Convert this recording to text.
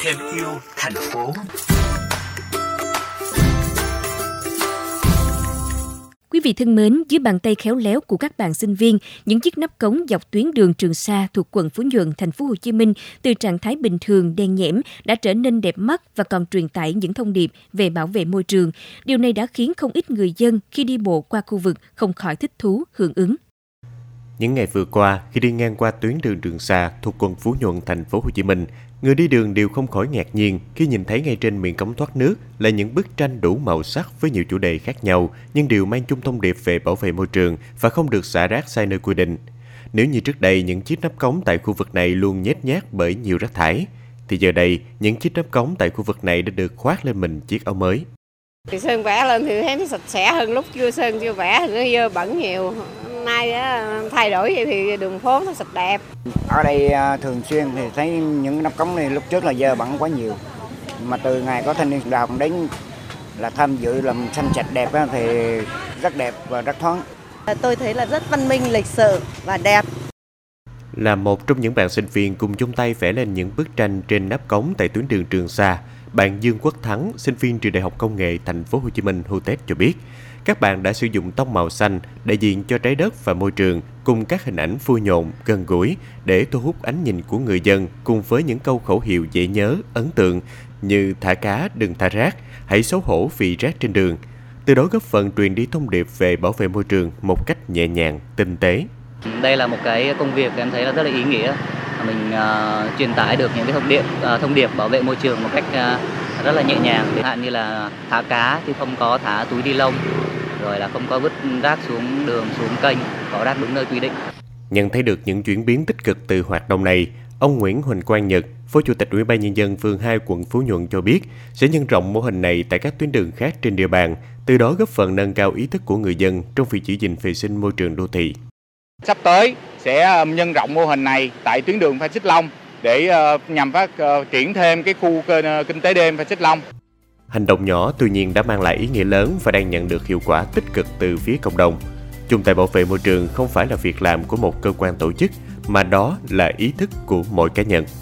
thêm yêu thành phố Quý vị thân mến, dưới bàn tay khéo léo của các bạn sinh viên, những chiếc nắp cống dọc tuyến đường Trường Sa thuộc quận Phú Nhuận, thành phố Hồ Chí Minh từ trạng thái bình thường đen nhẽm đã trở nên đẹp mắt và còn truyền tải những thông điệp về bảo vệ môi trường. Điều này đã khiến không ít người dân khi đi bộ qua khu vực không khỏi thích thú hưởng ứng. Những ngày vừa qua, khi đi ngang qua tuyến đường Trường Sa thuộc quận Phú Nhuận, thành phố Hồ Chí Minh, người đi đường đều không khỏi ngạc nhiên khi nhìn thấy ngay trên miệng cống thoát nước là những bức tranh đủ màu sắc với nhiều chủ đề khác nhau, nhưng đều mang chung thông điệp về bảo vệ môi trường và không được xả rác sai nơi quy định. Nếu như trước đây những chiếc nắp cống tại khu vực này luôn nhét nhát bởi nhiều rác thải, thì giờ đây những chiếc nắp cống tại khu vực này đã được khoác lên mình chiếc áo mới. Thì sơn vẽ lên thì thấy nó sạch sẽ hơn lúc chưa sơn chưa vẽ thì nó dơ bẩn nhiều. Nay thay đổi vậy thì đường phố nó sạch đẹp. Ở đây à, thường xuyên thì thấy những nắp cống này lúc trước là dơ bẩn quá nhiều. Mà từ ngày có thanh niên đoàn đến là tham dự làm xanh sạch đẹp thì rất đẹp và rất thoáng. Tôi thấy là rất văn minh lịch sự và đẹp. Là một trong những bạn sinh viên cùng chung tay vẽ lên những bức tranh trên nắp cống tại tuyến đường Trường Sa, bạn Dương Quốc Thắng, sinh viên trường Đại học Công nghệ Thành phố Hồ Chí Minh HUTET cho biết, các bạn đã sử dụng tông màu xanh đại diện cho trái đất và môi trường cùng các hình ảnh vui nhộn, gần gũi để thu hút ánh nhìn của người dân cùng với những câu khẩu hiệu dễ nhớ, ấn tượng như thả cá đừng thả rác, hãy xấu hổ vì rác trên đường. Từ đó góp phần truyền đi thông điệp về bảo vệ môi trường một cách nhẹ nhàng, tinh tế. Đây là một cái công việc em thấy là rất là ý nghĩa. Mình uh, truyền tải được những cái thông điệp uh, thông điệp bảo vệ môi trường một cách uh, rất là nhẹ nhàng. Chẳng hạn như là thả cá thì không có thả túi ni lông rồi là không có vứt rác xuống đường xuống kênh có rác đúng nơi quy định nhận thấy được những chuyển biến tích cực từ hoạt động này ông Nguyễn Huỳnh Quang Nhật Phó Chủ tịch Ủy ban Nhân dân phường 2 quận Phú Nhuận cho biết sẽ nhân rộng mô hình này tại các tuyến đường khác trên địa bàn, từ đó góp phần nâng cao ý thức của người dân trong việc giữ gìn vệ sinh môi trường đô thị. Sắp tới sẽ um, nhân rộng mô hình này tại tuyến đường Phan Xích Long để ờ, nhằm phát ờ, triển thêm cái khu ờ, kinh tế đêm Phan Xích Long. Hành động nhỏ tuy nhiên đã mang lại ý nghĩa lớn và đang nhận được hiệu quả tích cực từ phía cộng đồng. Chung tay bảo vệ môi trường không phải là việc làm của một cơ quan tổ chức, mà đó là ý thức của mỗi cá nhân.